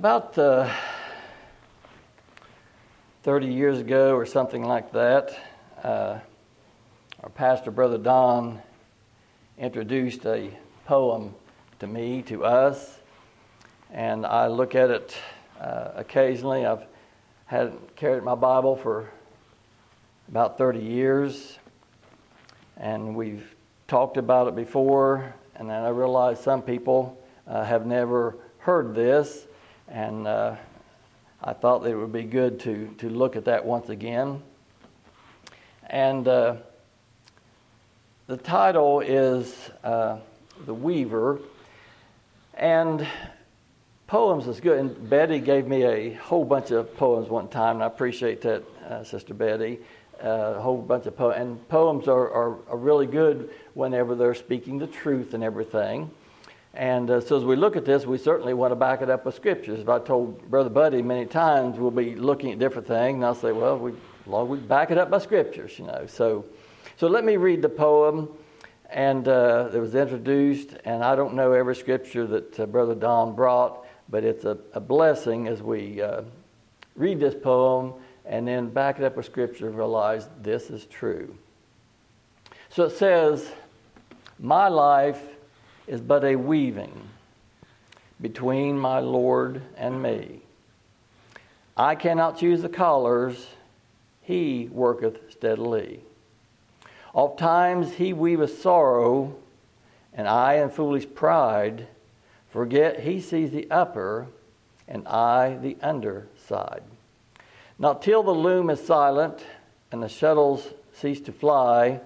About uh, 30 years ago, or something like that, uh, our pastor, Brother Don, introduced a poem to me, to us, and I look at it uh, occasionally. I've had carried my Bible for about 30 years, and we've talked about it before, and then I realize some people uh, have never heard this, and uh, I thought that it would be good to, to look at that once again. And uh, the title is uh, The Weaver, and poems is good. And Betty gave me a whole bunch of poems one time, and I appreciate that, uh, Sister Betty. Uh, a whole bunch of poems. And poems are, are, are, really good whenever they're speaking the truth and everything. And uh, so as we look at this, we certainly want to back it up with scriptures. If I told Brother Buddy many times we'll be looking at different things, and I'll say, well, we, long we back it up by scriptures, you know. So, so let me read the poem, and uh, it was introduced, and I don't know every scripture that uh, Brother Don brought, but it's a, a blessing as we uh, read this poem and then back it up with scripture and realize this is true. So it says, My life is but a weaving between my Lord and me. I cannot choose the collars, he worketh steadily. Oft times he weaveth sorrow, and I in foolish pride forget he sees the upper, and I the under side. Not till the loom is silent and the shuttles cease to fly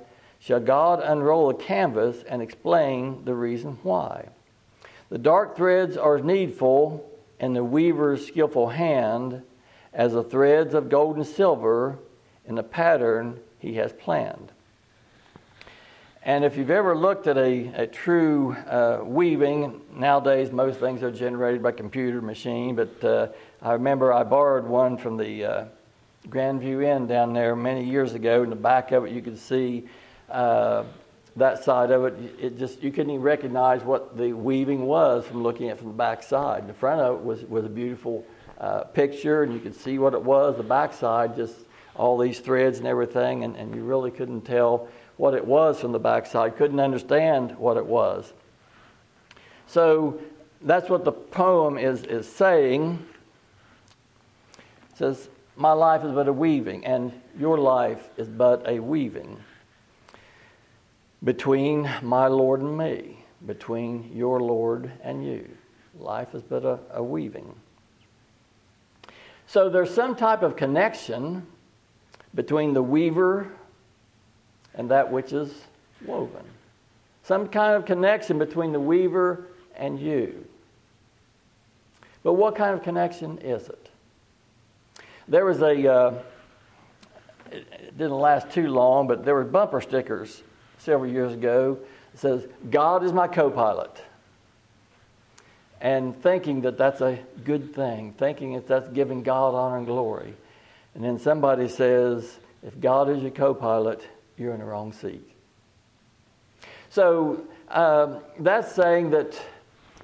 shall God unroll the canvas and explain the reason why. The dark threads are needful in the weaver's skillful hand as the threads of gold and silver in the pattern he has planned. And if you've ever looked at a, a true uh, weaving, nowadays most things are generated by computer machine, but uh, I remember I borrowed one from the uh, Grandview Inn down there many years ago. In the back of it, you could see uh, that side of it, it just you couldn't even recognize what the weaving was from looking at it from the back side. The front of it was was a beautiful uh, picture, and you could see what it was. The back side, just all these threads and everything, and, and you really couldn't tell what it was from the back side. Couldn't understand what it was. So that's what the poem is is saying. It says, "My life is but a weaving, and your life is but a weaving." Between my Lord and me, between your Lord and you. Life is but a, a weaving. So there's some type of connection between the weaver and that which is woven. Some kind of connection between the weaver and you. But what kind of connection is it? There was a, uh, it didn't last too long, but there were bumper stickers several years ago. Says, God is my co pilot. And thinking that that's a good thing, thinking that that's giving God honor and glory. And then somebody says, if God is your co pilot, you're in the wrong seat. So um, that's saying that,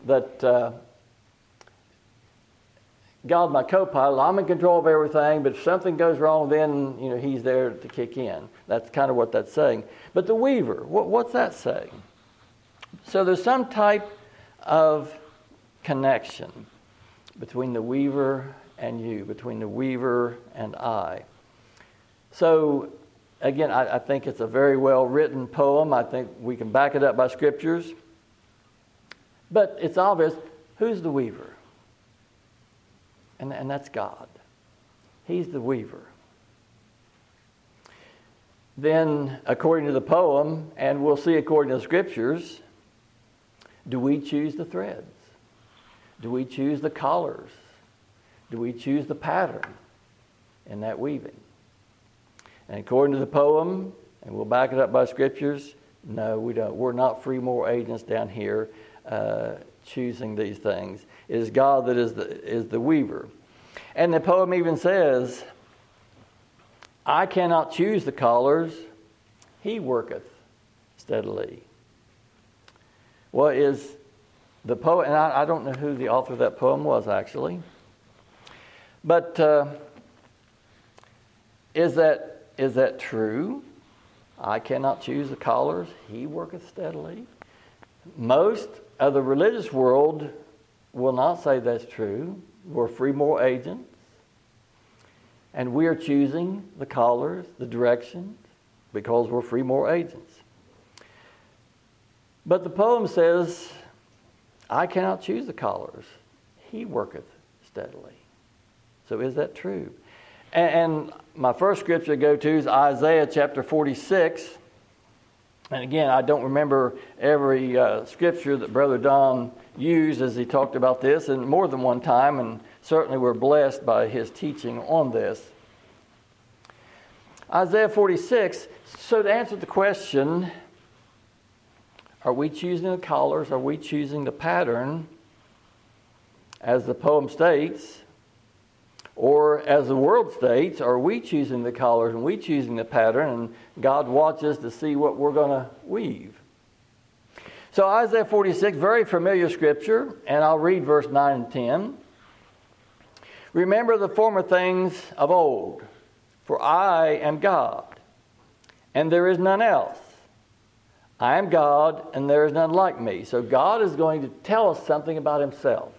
that uh, God, my co-pilot, I'm in control of everything, but if something goes wrong, then you know He's there to kick in. That's kind of what that's saying. But the weaver, what, what's that saying? So there's some type of connection between the weaver and you, between the weaver and I. So again, I, I think it's a very well written poem. I think we can back it up by scriptures. But it's obvious who's the weaver? And, and that's God. He's the weaver. Then, according to the poem, and we'll see according to the scriptures, do we choose the threads? Do we choose the collars? Do we choose the pattern in that weaving? And according to the poem, and we'll back it up by scriptures, no, we don't. We're not free moral agents down here uh, choosing these things. It is God that is the, is the weaver. And the poem even says, I cannot choose the collars, he worketh steadily. Well, is the poet, and I, I don't know who the author of that poem was actually, But uh, is, that, is that true? I cannot choose the collars, he worketh steadily. Most of the religious world will not say that's true. We're free moral agents. And we are choosing the collars, the directions, because we're free moral agents. But the poem says, I cannot choose the collars. He worketh steadily. So is that true? And, my first scripture to go to is Isaiah chapter 46. And again, I don't remember every uh, scripture that Brother Don used as he talked about this, and more than one time, and certainly we're blessed by his teaching on this. Isaiah 46. So, to answer the question, are we choosing the collars? Are we choosing the pattern? As the poem states, or as the world states, are we choosing the colors and we choosing the pattern, and God watches to see what we're going to weave? So, Isaiah 46, very familiar scripture, and I'll read verse 9 and 10. Remember the former things of old, for I am God, and there is none else. I am God, and there is none like me. So, God is going to tell us something about Himself.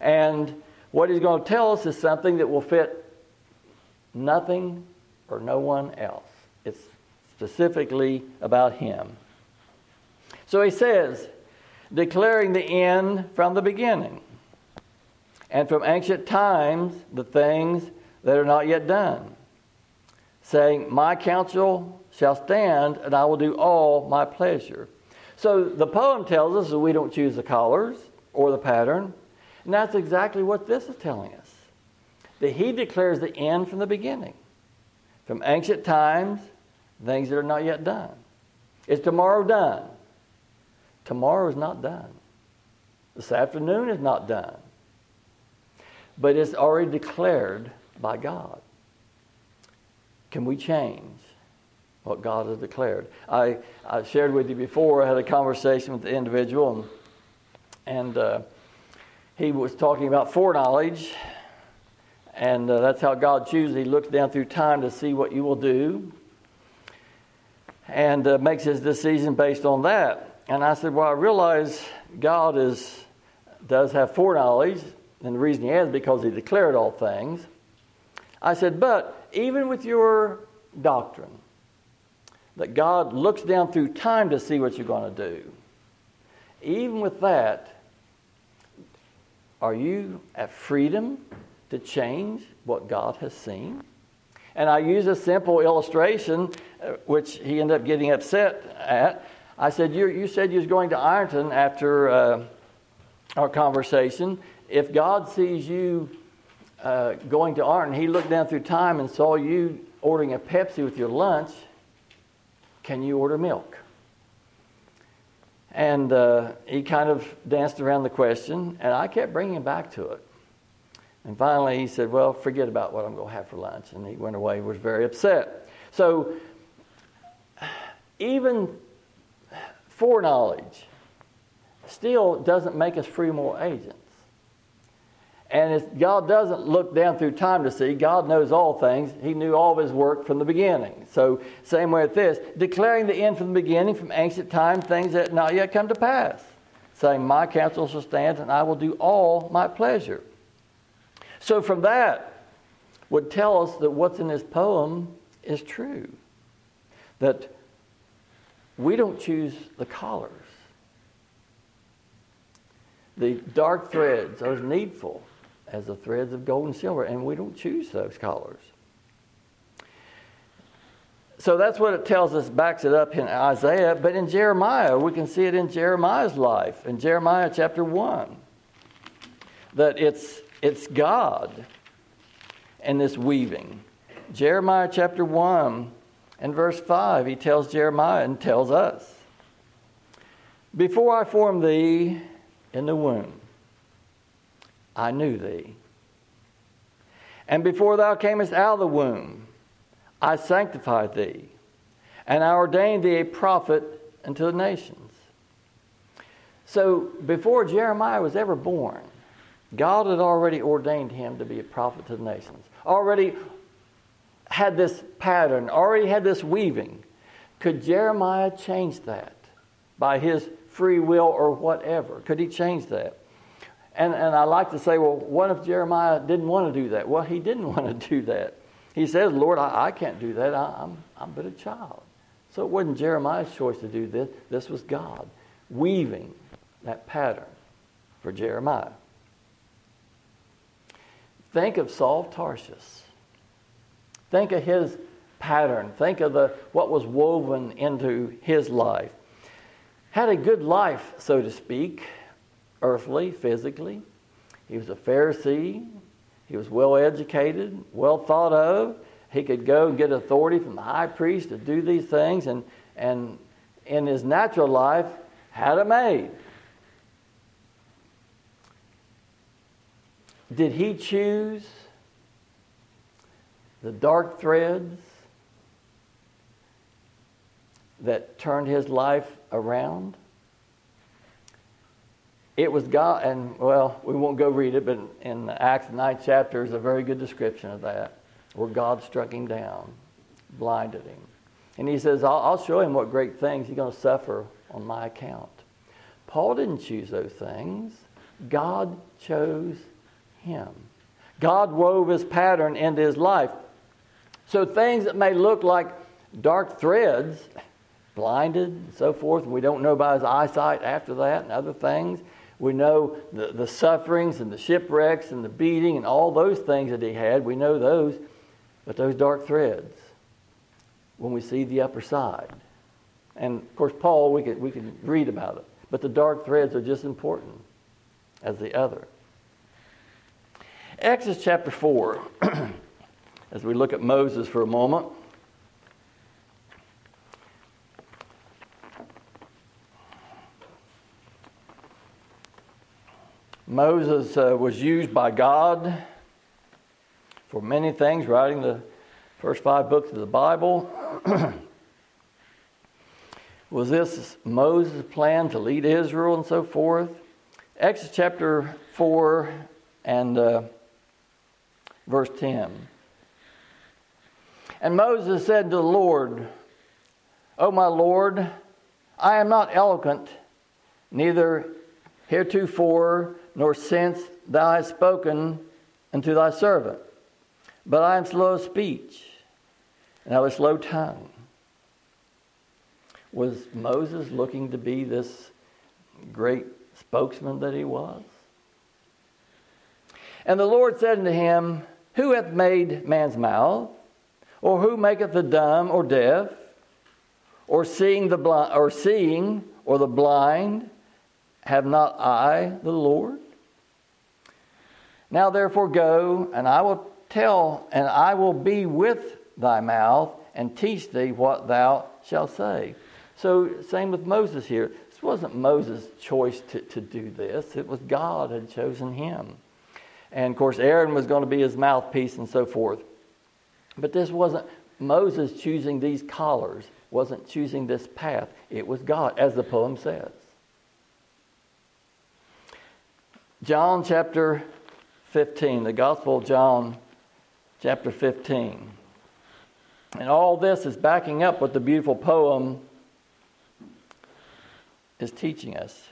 And what He's going to tell us is something that will fit nothing or no one else. It's specifically about Him. So he says, declaring the end from the beginning, and from ancient times the things that are not yet done, saying, My counsel shall stand, and I will do all my pleasure. So the poem tells us that we don't choose the colors or the pattern, and that's exactly what this is telling us. That he declares the end from the beginning, from ancient times, things that are not yet done. Is tomorrow done? Tomorrow is not done. This afternoon is not done. But it's already declared by God. Can we change what God has declared? I, I shared with you before, I had a conversation with the individual, and, and uh, he was talking about foreknowledge, and uh, that's how God chooses. He looks down through time to see what you will do and uh, makes his decision based on that. And I said, Well, I realize God is, does have foreknowledge, and the reason he has is because he declared all things. I said, But even with your doctrine, that God looks down through time to see what you're going to do, even with that, are you at freedom to change what God has seen? And I use a simple illustration, uh, which he ended up getting upset at. I said, you, you said you was going to Ironton after uh, our conversation. If God sees you uh, going to Ironton, he looked down through time and saw you ordering a Pepsi with your lunch, can you order milk? And uh, he kind of danced around the question, and I kept bringing him back to it. And finally, he said, Well, forget about what I'm going to have for lunch. And he went away, He was very upset. So, even foreknowledge still doesn't make us free moral agents. And God doesn't look down through time to see. God knows all things. He knew all of his work from the beginning. So, same way with this declaring the end from the beginning, from ancient time, things that not yet come to pass. Saying, My counsel shall stand, and I will do all my pleasure. So, from that, would tell us that what's in this poem is true. That we don't choose the collars. The dark threads are needful as the threads of gold and silver, and we don't choose those colors. So that's what it tells us, backs it up in Isaiah, but in Jeremiah, we can see it in Jeremiah's life, in Jeremiah chapter 1, that it's, it's God in this weaving. Jeremiah chapter 1, and verse 5, he tells Jeremiah and tells us Before I formed thee in the womb, I knew thee. And before thou camest out of the womb, I sanctified thee, and I ordained thee a prophet unto the nations. So before Jeremiah was ever born, God had already ordained him to be a prophet to the nations, already had this pattern, already had this weaving. Could Jeremiah change that by his free will or whatever? Could he change that? And, and I like to say, well, what if Jeremiah didn't want to do that? Well, he didn't want to do that. He says, Lord, I, I can't do that. I, I'm, I'm but a child. So it wasn't Jeremiah's choice to do this. This was God weaving that pattern for Jeremiah. Think of Saul of Tarsus. Think of his pattern. Think of the, what was woven into his life. Had a good life, so to speak, earthly, physically. He was a Pharisee. He was well educated, well thought of. He could go and get authority from the high priest to do these things, and, and in his natural life, had a maid. Did he choose the dark threads that turned his life around? It was God, and well, we won't go read it, but in Acts 9 chapter is a very good description of that, where God struck him down, blinded him. And he says, I'll, I'll show him what great things he's going to suffer on my account. Paul didn't choose those things, God chose him. God wove his pattern into his life. So things that may look like dark threads, blinded and so forth, and we don't know about his eyesight after that and other things. We know the, the sufferings and the shipwrecks and the beating and all those things that he had. We know those. But those dark threads, when we see the upper side. And of course, Paul, we could, we could read about it. But the dark threads are just important as the other. Exodus chapter 4, as we look at Moses for a moment. Moses uh, was used by God for many things, writing the first five books of the Bible. was this Moses' plan to lead Israel and so forth? Exodus chapter 4 and uh, verse 10. And Moses said to the Lord, O my Lord, I am not eloquent, neither heretofore nor since thou hast spoken unto thy servant, but I am slow of speech, and I have a slow tongue. Was Moses looking to be this great spokesman that he was? And the Lord said unto him, who hath made man's mouth? Or who maketh the dumb or deaf? Or seeing the blind or seeing or the blind? Have not I the Lord? Now therefore go, and I will tell, and I will be with thy mouth, and teach thee what thou shalt say. So, same with Moses here. This wasn't Moses' choice to, to do this, it was God had chosen him. And of course, Aaron was going to be his mouthpiece and so forth. But this wasn't Moses choosing these collars, wasn't choosing this path. It was God, as the poem says. John chapter 15, the Gospel of John chapter 15. And all this is backing up what the beautiful poem is teaching us.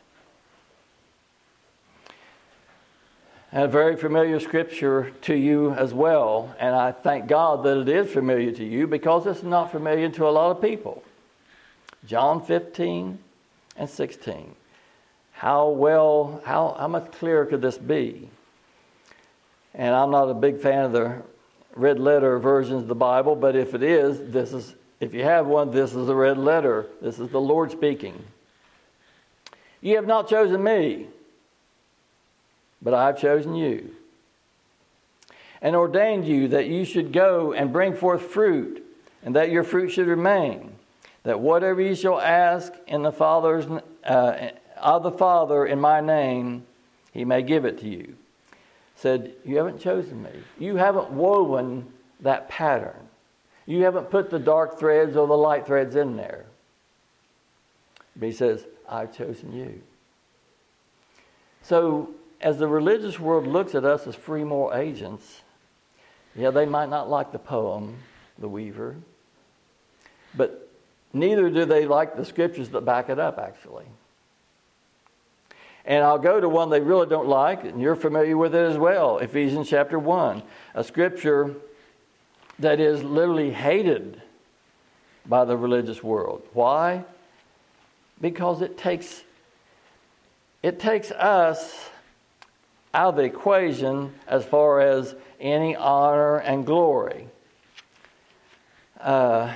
and a very familiar scripture to you as well. And I thank God that it is familiar to you because it's not familiar to a lot of people. John 15 and 16. How well, how, how much clearer could this be? And I'm not a big fan of the red letter versions of the Bible, but if it is, this is, if you have one, this is the red letter. This is the Lord speaking. You have not chosen me but I have chosen you and ordained you that you should go and bring forth fruit, and that your fruit should remain, that whatever you shall ask in the Father's uh, of the Father in my name, he may give it to you. Said, You haven't chosen me. You haven't woven that pattern. You haven't put the dark threads or the light threads in there. But he says, I've chosen you. So as the religious world looks at us as free moral agents, yeah, they might not like the poem, The Weaver, but neither do they like the scriptures that back it up, actually. And I'll go to one they really don't like, and you're familiar with it as well Ephesians chapter 1, a scripture that is literally hated by the religious world. Why? Because it takes it takes us out of the equation as far as any honor and glory. Uh,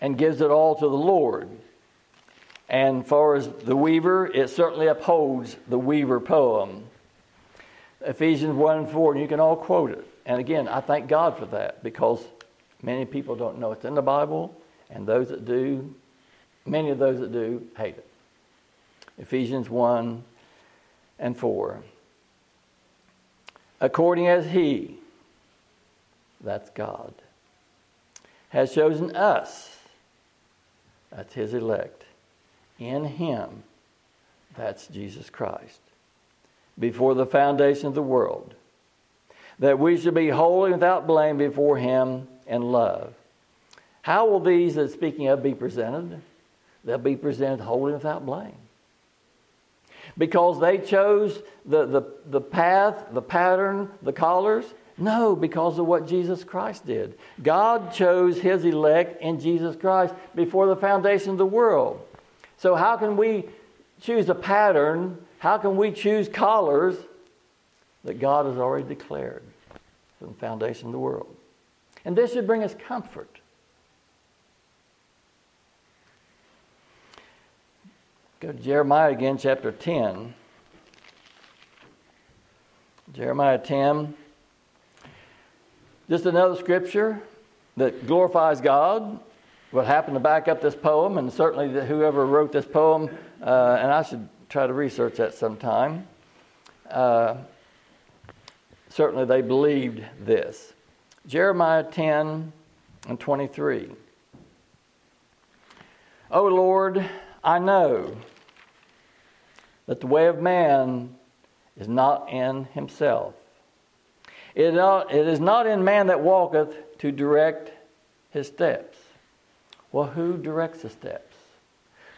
and gives it all to the Lord. And far as the weaver, it certainly upholds the weaver poem. Ephesians 1 and 4, and you can all quote it. And again, I thank God for that because many people don't know it's in the Bible, and those that do, many of those that do, hate it. Ephesians 1 and 4. According as He, that's God, has chosen us, that's His elect, in Him, that's Jesus Christ, before the foundation of the world, that we should be holy without blame before Him in love. How will these that speaking of be presented? They'll be presented holy without blame because they chose the, the, the path, the pattern, the collars? No, because of what Jesus Christ did. God chose his elect in Jesus Christ before the foundation of the world. So, how can we choose a pattern? How can we choose collars that God has already declared from the foundation of the world? And this should bring us comfort. Go to Jeremiah again, chapter 10. Jeremiah 10. Just another scripture that glorifies God. What happened to back up this poem, and certainly whoever wrote this poem, uh, and I should try to research that sometime. Uh, certainly they believed this. Jeremiah 10 and 23. O Lord, I know that the way of man is not in himself. It is not in man that walketh to direct his steps. Well, who directs the steps?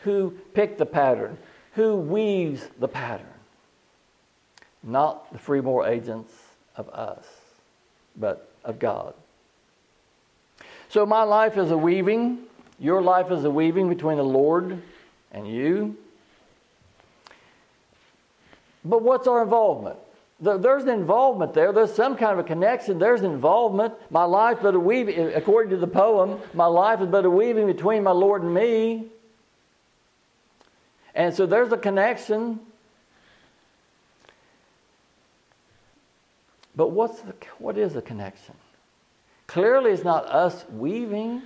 Who picked the pattern? Who weaves the pattern? Not the free moral agents of us, but of God. So my life is a weaving, your life is a weaving between the Lord and you. But what's our involvement? There's an involvement there. There's some kind of a connection. There's involvement. My life but a weaving, eh, according to the poem, my life is but a weaving between my Lord and me. And so there's a connection. But what's the, what is a connection? Clearly, it's not us weaving.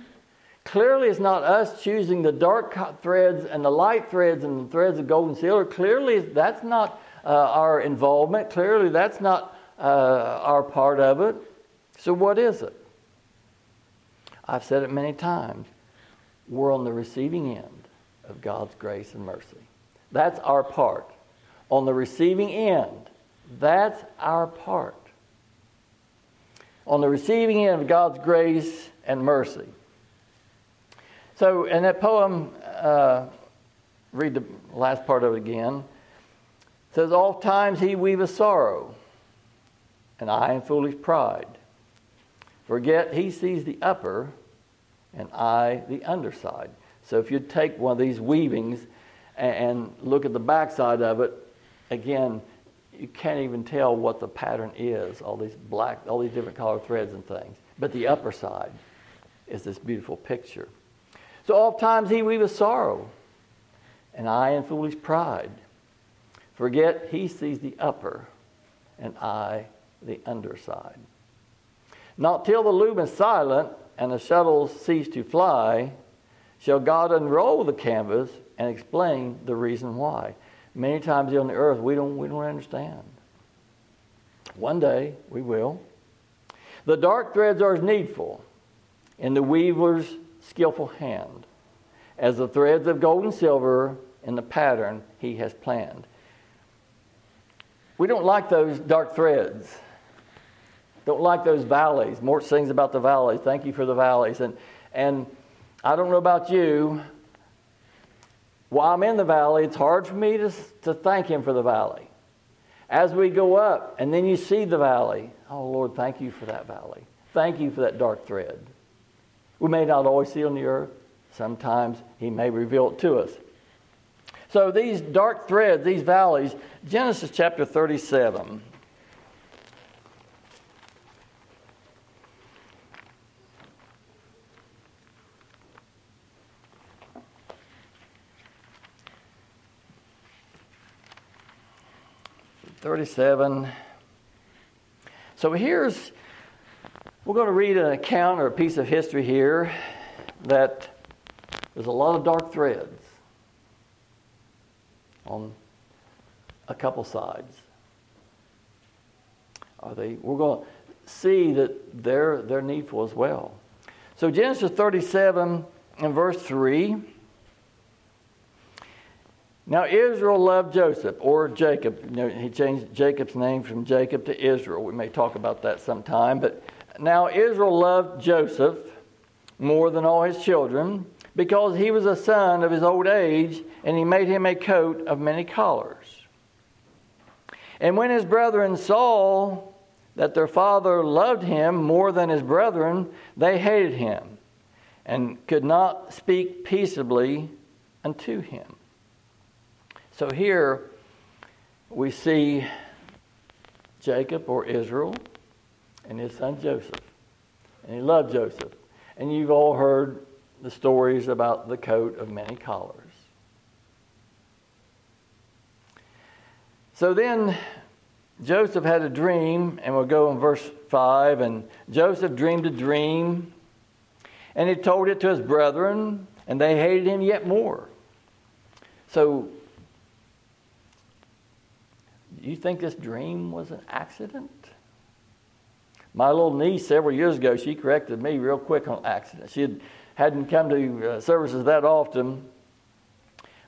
Clearly, it's not us choosing the dark threads and the light threads and the threads of gold and silver. Clearly, that's not our involvement. Clearly, that's not uh, our part of it. So, what is it? I've said it many times. We're on the receiving end of God's grace and mercy. That's our part. On the receiving end, that's our part. On the receiving end of God's grace and mercy. So, in that poem, uh, read the last part of it again says, Oft times he weaveth sorrow, and I in foolish pride. Forget he sees the upper, and I the underside. So if you take one of these weavings and look at the backside of it, again, you can't even tell what the pattern is, all these black, all these different color threads and things. But the upper side is this beautiful picture. So oft times he weaveth sorrow, and I in foolish pride. Forget he sees the upper and I the underside. Not till the loom is silent and the shuttles cease to fly shall God unroll the canvas and explain the reason why. Many times on the earth we don't, we don't understand. One day we will. The dark threads are as needful in the weaver's skillful hand as the threads of gold and silver in the pattern He has planned. We don't like those dark threads. Don't like those valleys. Mort sings about the valleys. Thank you for the valleys. And, and I don't know about you. While I'm in the valley, it's hard for me to, to thank Him for the valley. As we go up, and then you see the valley, oh Lord, thank you for that valley. Thank you for that dark thread. We may not always see on the earth. Sometimes He may reveal it to us. So these dark threads, these valleys, Genesis chapter 37. Thirty-seven. So here's we're going to read an account or a piece of history here that there's a lot of dark threads on a couple sides. Are they? We're going to see that they're they're needful as well. So Genesis 37 and verse 3. Now Israel loved Joseph or Jacob. You know, he changed Jacob's name from Jacob to Israel. We may talk about that sometime, but now Israel loved Joseph more than all his children because he was a son of his old age, and he made him a coat of many colors. And when his brethren saw that their father loved him more than his brethren, they hated him and could not speak peaceably unto him. So here we see Jacob or Israel and his son Joseph. And he loved Joseph. And you've all heard the stories about the coat of many collars. So then Joseph had a dream, and we'll go in verse 5. And Joseph dreamed a dream, and he told it to his brethren, and they hated him yet more. So, you think this dream was an accident? My little niece several years ago, she corrected me real quick on accident. She had, hadn't come to uh, services that often,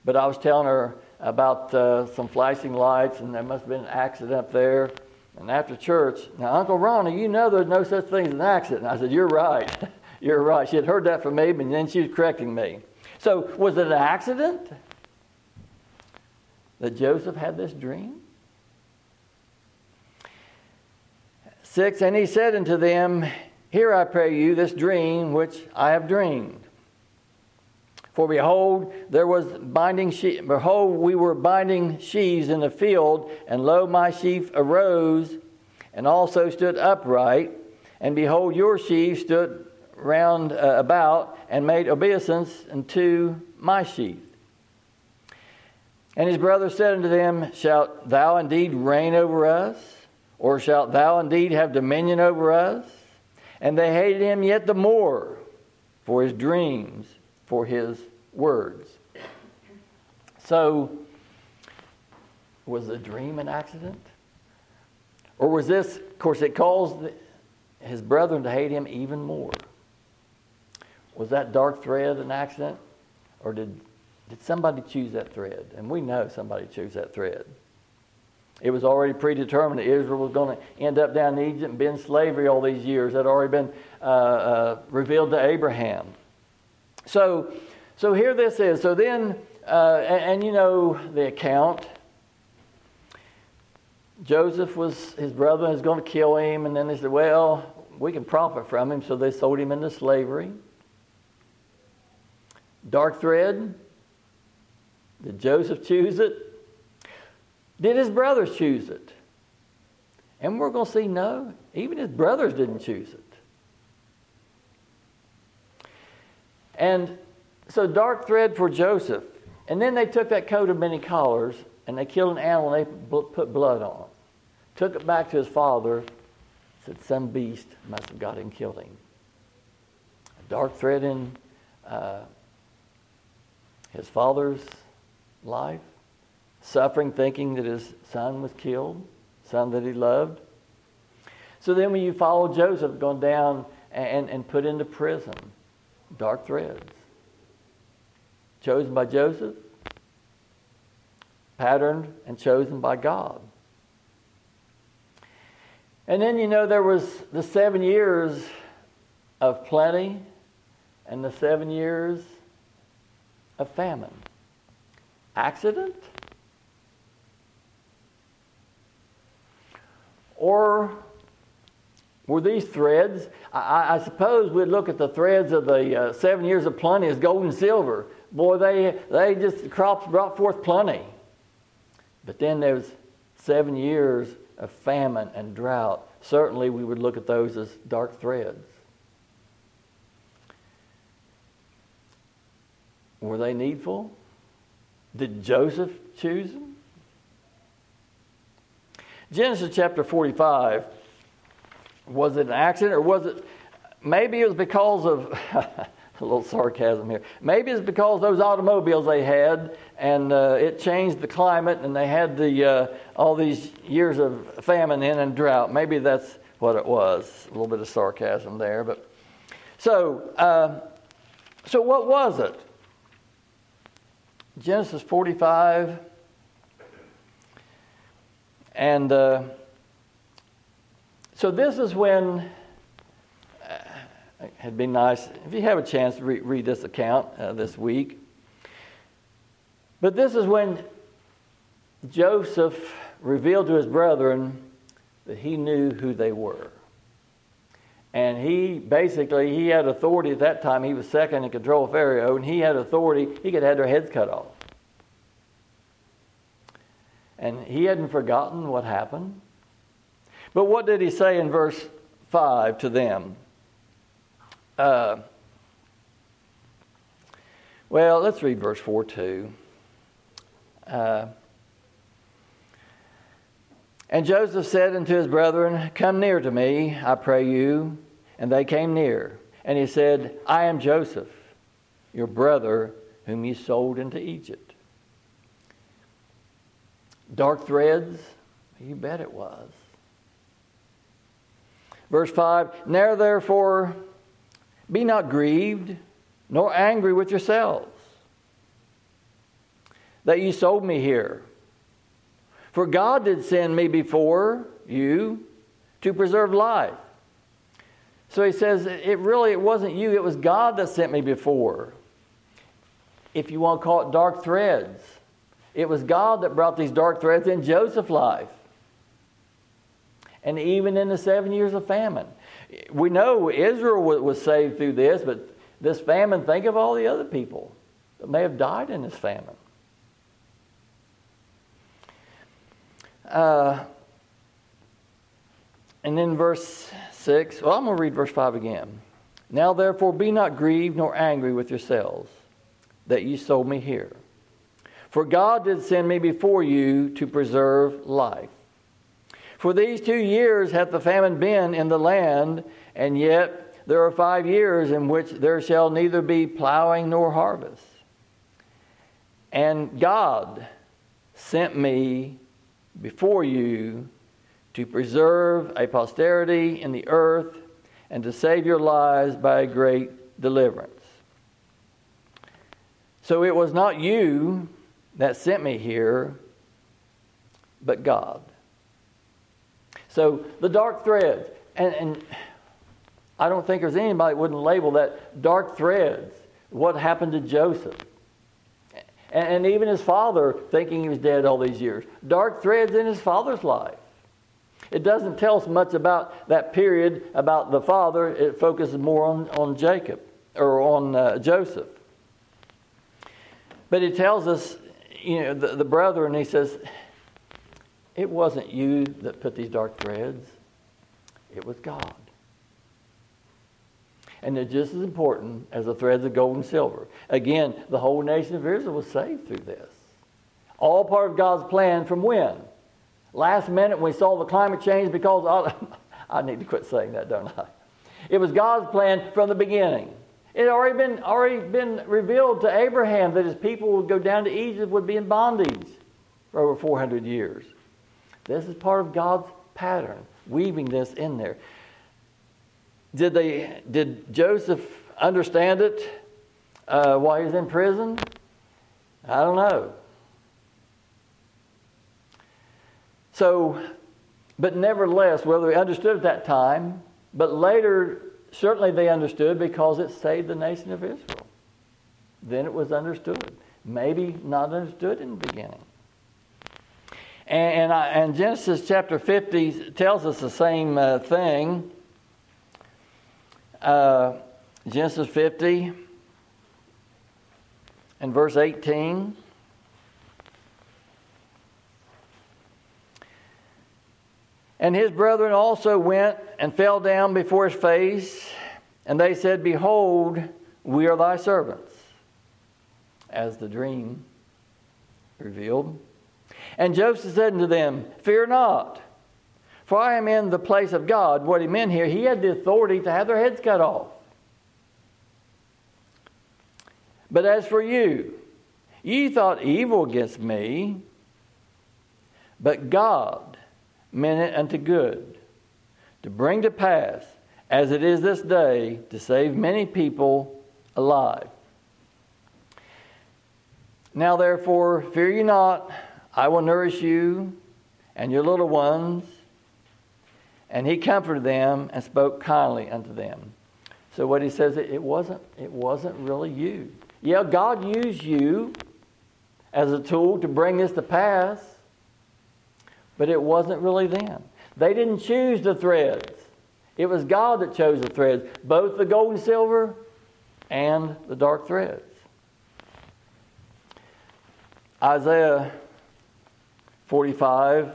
but I was telling her about uh, some flashing lights, and there must have been an accident up there. And after church, now Uncle Ronnie, you know there's no such thing as an accident. I said, You're right. You're right. She had heard that from me, but then she was correcting me. So, was it an accident that Joseph had this dream? 6 And he said unto them, Hear, I pray you, this dream which I have dreamed. For behold, there was binding. Behold, we were binding sheaves in the field, and lo, my sheaf arose, and also stood upright. And behold, your sheaf stood round uh, about, and made obeisance unto my sheaf. And his brother said unto them, Shalt thou indeed reign over us? Or shalt thou indeed have dominion over us? And they hated him yet the more for his dreams, for his words. So, was the dream an accident? Or was this, of course, it caused his brethren to hate him even more? Was that dark thread an accident? Or did, did somebody choose that thread? And we know somebody chose that thread. It was already predetermined that Israel was going to end up down in Egypt and be in slavery all these years. That had already been uh, uh, revealed to Abraham. So, so here this is. So then, uh, and, and, you know the account. Joseph was his brother was going to kill him, and then they said, "Well, we can profit from him," so they sold him into slavery. Dark thread. Did Joseph choose it? Did his brothers choose it? And we're going to see no, even his brothers didn't choose it. And so, dark thread for Joseph. And then they took that coat of many colors and they killed an animal and they put blood on it. Took it back to his father, said, Some beast must have got him, killed him. A dark thread in uh, his father's life suffering, thinking that his son was killed, son that he loved. So then, when you follow Joseph going down and, and put into prison, dark threads. Chosen by Joseph, patterned and chosen by God. And then, you know, there was the seven years of plenty and the seven years of famine. Accident? Or were these threads? I, I, suppose we'd look at the threads of the uh, seven years of plenty as gold and silver. Boy, they, they just, the crops brought forth plenty. But then there's seven years of famine and drought. Certainly, we would look at those as dark threads. Were they needful? Did Joseph choose them? Genesis chapter 45, was it an accident or was it, maybe it was because of, a little sarcasm here, maybe it's because those automobiles they had and uh, it changed the climate and they had the, uh, all these years of famine in and drought. Maybe that's what it was. A little bit of sarcasm there. But so, uh, so what was it? Genesis 45 and uh, so this is when uh, it'd be nice if you have a chance to re- read this account uh, this week. But this is when Joseph revealed to his brethren that he knew who they were. And he basically he had authority at that time. He was second in control of Pharaoh, and he had authority. He could have their heads cut off. And he hadn't forgotten what happened. But what did he say in verse 5 to them? Uh, well, let's read verse 4 too. Uh, and Joseph said unto his brethren, Come near to me, I pray you. And they came near. And he said, I am Joseph, your brother, whom you sold into Egypt. Dark threads? You bet it was. Verse 5 Now therefore be not grieved, nor angry with yourselves, that you sold me here. For God did send me before you to preserve life. So he says, it really it wasn't you, it was God that sent me before. If you want to call it dark threads. It was God that brought these dark threads in Joseph's life. And even in the seven years of famine. We know Israel was saved through this, but this famine, think of all the other people that may have died in this famine. Uh, and then verse 6, well, I'm going to read verse 5 again. Now therefore be not grieved nor angry with yourselves that ye sold me here. For God did send me before you to preserve life. For these two years hath the famine been in the land, and yet there are five years in which there shall neither be plowing nor harvest. And God sent me before you to preserve a posterity in the earth and to save your lives by a great deliverance. So it was not you that sent me here, but God. So the dark threads, and, and I don't think there's anybody that wouldn't label that dark threads, what happened to Joseph. And, and even his father thinking he was dead all these years. Dark threads in his father's life. It doesn't tell us much about that period about the father. It focuses more on, on Jacob or on uh, Joseph. But it tells us you know, the, the brother, and he says, It wasn't you that put these dark threads, it was God. And they're just as important as the threads of gold and silver. Again, the whole nation of Israel was saved through this. All part of God's plan from when? Last minute when we saw the climate change because I need to quit saying that, don't I? It was God's plan from the beginning. It had already been, already been revealed to Abraham that his people would go down to Egypt, would be in bondage for over 400 years. This is part of God's pattern, weaving this in there. Did, they, did Joseph understand it uh, while he was in prison? I don't know. So, but nevertheless, whether they understood at that time, but later, certainly they understood because it saved the nation of Israel. Then it was understood. Maybe not understood in the beginning. And, and, I, and Genesis chapter 50 tells us the same uh, thing. Uh, Genesis 50 and verse 18. And his brethren also went and fell down before his face, and they said, Behold, we are thy servants, as the dream revealed. And Joseph said unto them, Fear not, for I am in the place of God. What he meant here, he had the authority to have their heads cut off. But as for you, ye thought evil against me, but God meant it unto good, to bring to pass, as it is this day, to save many people alive. Now therefore, fear ye not, I will nourish you and your little ones. And he comforted them and spoke kindly unto them. So what he says, it wasn't, it wasn't really you. Yeah, God used you as a tool to bring this to pass, but it wasn't really them. They didn't choose the threads. It was God that chose the threads, both the gold and silver and the dark threads. Isaiah 45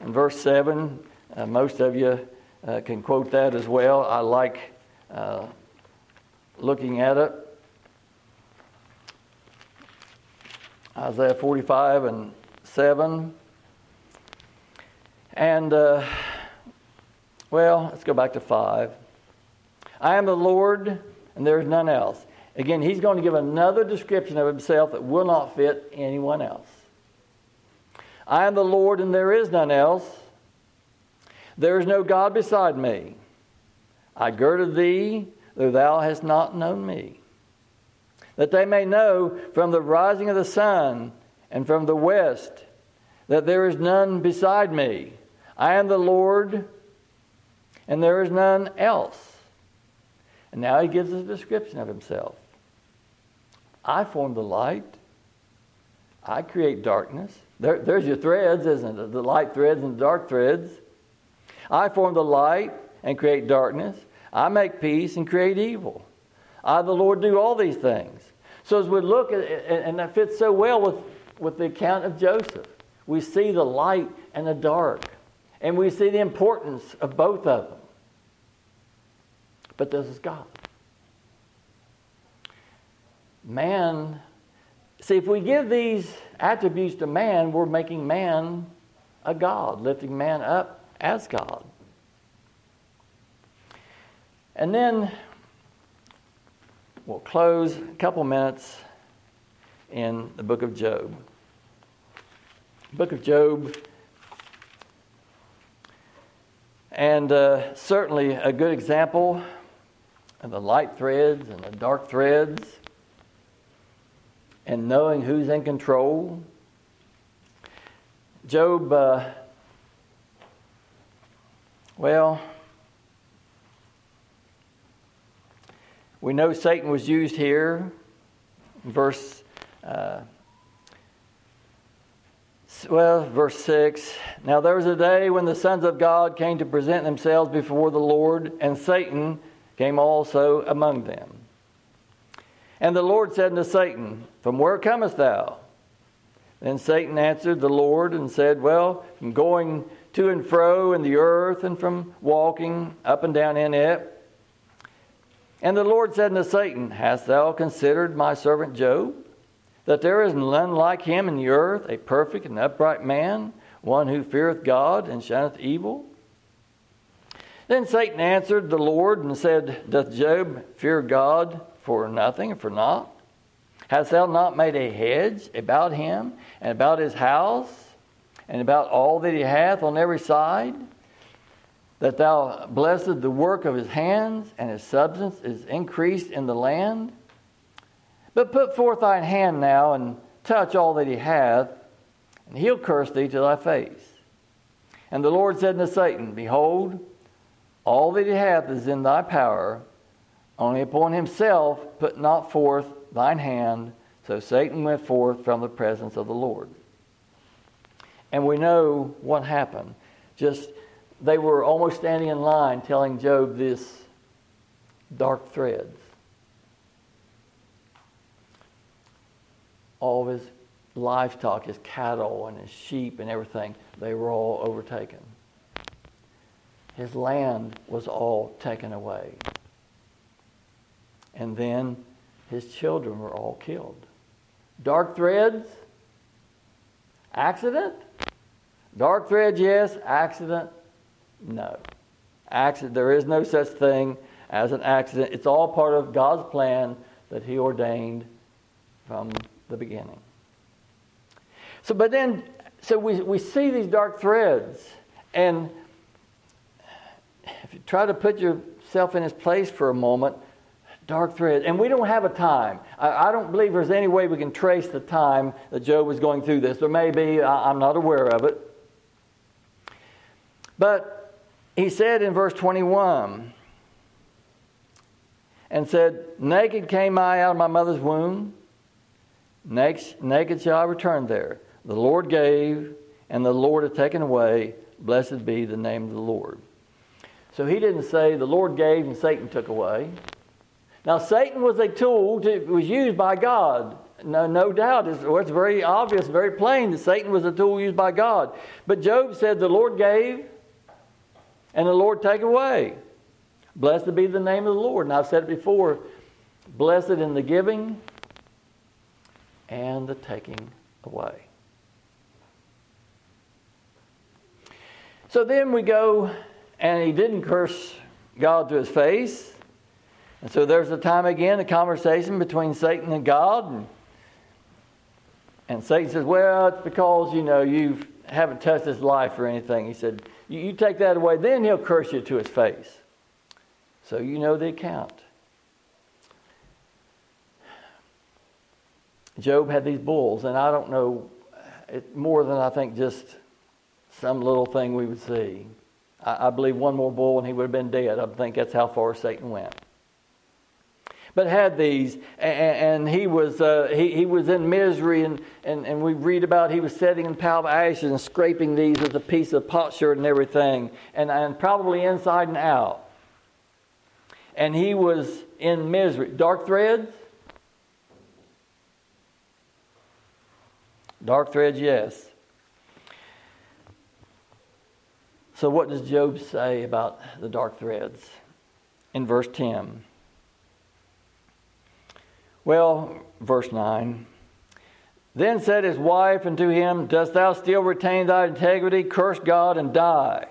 and verse 7, uh, most of you uh, can quote that as well. I like uh, looking at it. Isaiah 45 and 7. And, uh, well, let's go back to 5. I am the Lord, and there is none else. Again, he's going to give another description of himself that will not fit anyone else. I am the Lord, and there is none else. There is no God beside me. I girded thee, though thou hast not known me that they may know from the rising of the sun and from the west that there is none beside me. I am the Lord, and there is none else. And now he gives us a description of himself. I form the light. I create darkness. There, there's your threads, isn't it? The light threads and the dark threads. I form the light and create darkness. I make peace and create evil. I, the Lord, do all these things. So as we look at and that fits so well with, with the account of Joseph, we see the light and the dark, and we see the importance of both of them. But this is God. Man, see, if we give these attributes to man, we're making man a God, lifting man up as God. And then We'll close a couple minutes in the book of Job. Book of Job, and uh, certainly a good example of the light threads and the dark threads, and knowing who's in control. Job, uh, well, We know Satan was used here, verse, uh, well, verse 6. Now there was a day when the sons of God came to present themselves before the Lord, and Satan came also among them. And the Lord said unto Satan, From where comest thou? Then Satan answered the Lord and said, Well, from going to and fro in the earth, and from walking up and down in it. And the Lord said unto Satan, Hast thou considered my servant Job? That there is none like him in the earth, a perfect and upright man, one who feareth God and shunneth evil? Then Satan answered the Lord and said, Doth Job fear God for nothing and for naught? Hast thou not made a hedge about him and about his house and about all that he hath on every side? that thou blessed the work of his hands, and his substance is increased in the land. But put forth thine hand now, and touch all that he hath, and he'll curse thee to thy face. And the Lord said unto Satan, Behold, all that he hath is in thy power, only upon himself put not forth thine hand. So Satan went forth from the presence of the Lord. And we know what happened. Just they were almost standing in line telling Job this dark threads. All of his livestock, his cattle and his sheep and everything, they were all overtaken. His land was all taken away. And then his children were all killed. Dark threads, accident? Dark threads, yes. Accident, no. Accident, there is no such thing as an accident. It's all part of God's plan that He ordained from the beginning. So, but then, so we, we see these dark threads, and if you try to put yourself in his place for a moment, dark threads. And we don't have a time. I, I, don't believe there's any way we can trace the time that Job was going through this. There may be, I, I'm not aware of it. But he said in verse 21 and said, Naked came I out of my mother's womb, naked, naked shall I return there. The Lord gave, and the Lord hath taken away. Blessed be the name of the Lord. So he didn't say the Lord gave and Satan took away. Now, Satan was a tool, to, was used by God. No, no doubt. It's, it's very obvious, very plain that Satan was a tool used by God. But Job said, The Lord gave and the Lord take away. Blessed be the name of the Lord. And I've said it before blessed in the giving and the taking away. So then we go, and he didn't curse God to his face. And so there's a time again, a conversation between Satan and God. And, and Satan says, Well, it's because, you know, you haven't touched his life or anything. He said, you, you take that away, then he'll curse you to his face. So you know the account. Job had these bulls, and I don't know it, more than I think just some little thing we would see. I, I believe one more bull and he would have been dead. I think that's how far Satan went but had these, and, and he was uh, he, he was in misery, and, and, and we read about he was sitting in a pile of ashes and scraping these with a piece of potsherd and everything, and, and probably inside and out. And he was in misery. Dark threads? Dark threads, yes. So, what does Job say about the dark threads? In verse 10. Well, verse 9. Then said his wife unto him, Dost thou still retain thy integrity? Curse God and die.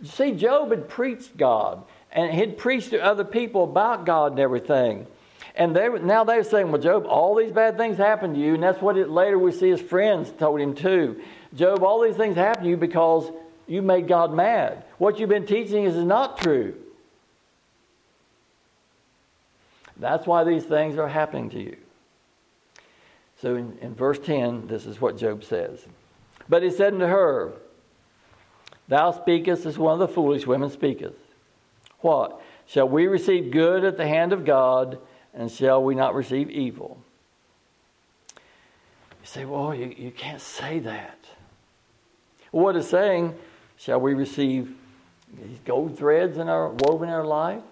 You see, Job had preached God, and he'd preached to other people about God and everything. And they now they're saying, Well, Job, all these bad things happened to you, and that's what it, later we see his friends told him too. Job, all these things happened to you because you made God mad. What you've been teaching is not true. That's why these things are happening to you. So in, in verse 10, this is what Job says. But he said unto her, Thou speakest as one of the foolish women speaketh. What? Shall we receive good at the hand of God, and shall we not receive evil? You say, Well, you, you can't say that. what is saying, shall we receive these gold threads in our woven in our life?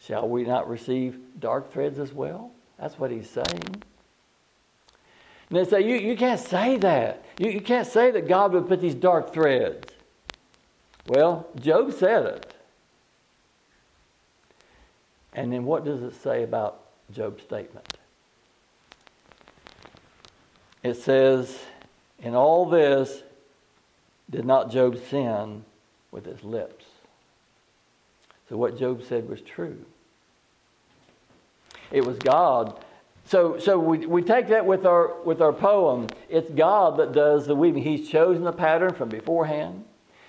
Shall we not receive dark threads as well? That's what he's saying. And they say, You, you can't say that. You, you can't say that God would put these dark threads. Well, Job said it. And then what does it say about Job's statement? It says, In all this, did not Job sin with his lips? So what Job said was true. It was God. So, so we, we take that with our, with our poem. It's God that does the weaving. He's chosen the pattern from beforehand.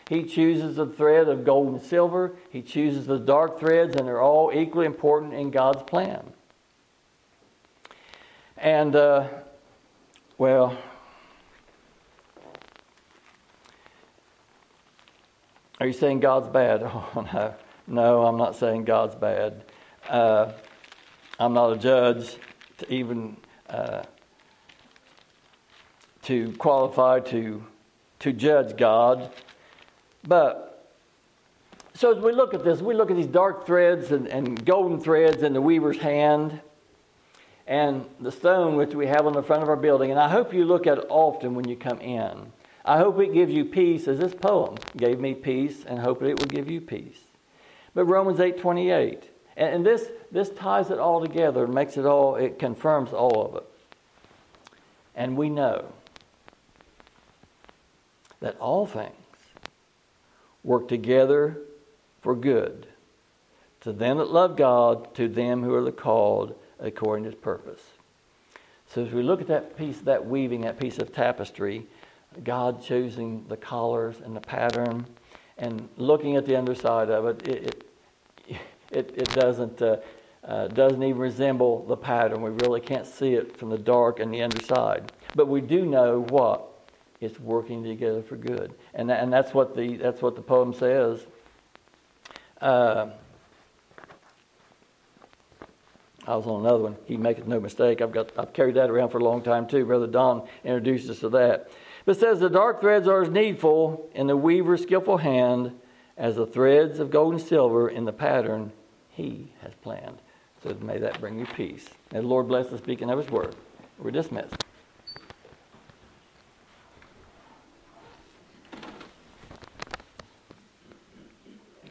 He chooses the thread of gold and silver. He chooses the dark threads, and they're all equally important in God's plan. And, uh, well, Are you saying God's bad? Oh, no. No, I'm not saying God's bad. Uh, I'm not a judge to even uh, to qualify to to judge God. But so as we look at this, we look at these dark threads and, and golden threads in the weaver's hand and the stone which we have on the front of our building. And I hope you look at it often when you come in. I hope it gives you peace, as this poem gave me peace, and hope it will give you peace. But Romans 8:28, and, and this this ties it all together, makes it all, it confirms all of it. And we know that all things work together for good to them that love God, to them who are the called according to his purpose. So as we look at that piece, that weaving, that piece of tapestry, God choosing the collars and the pattern, and looking at the underside of it, it, it, it, it doesn't, uh, uh, doesn't even resemble the pattern. We really can't see it from the dark and the underside. But we do know what? It's working together for good. And, and that's, what the, that's what the poem says. Uh, I was on another one. He maketh no mistake. I've got I've carried that around for a long time too. Brother Don introduced us to that. But it says the dark threads are as needful in the weaver's skillful hand as the threads of gold and silver in the pattern he has planned. So may that bring you peace. May the Lord bless the speaking of his word. We're dismissed.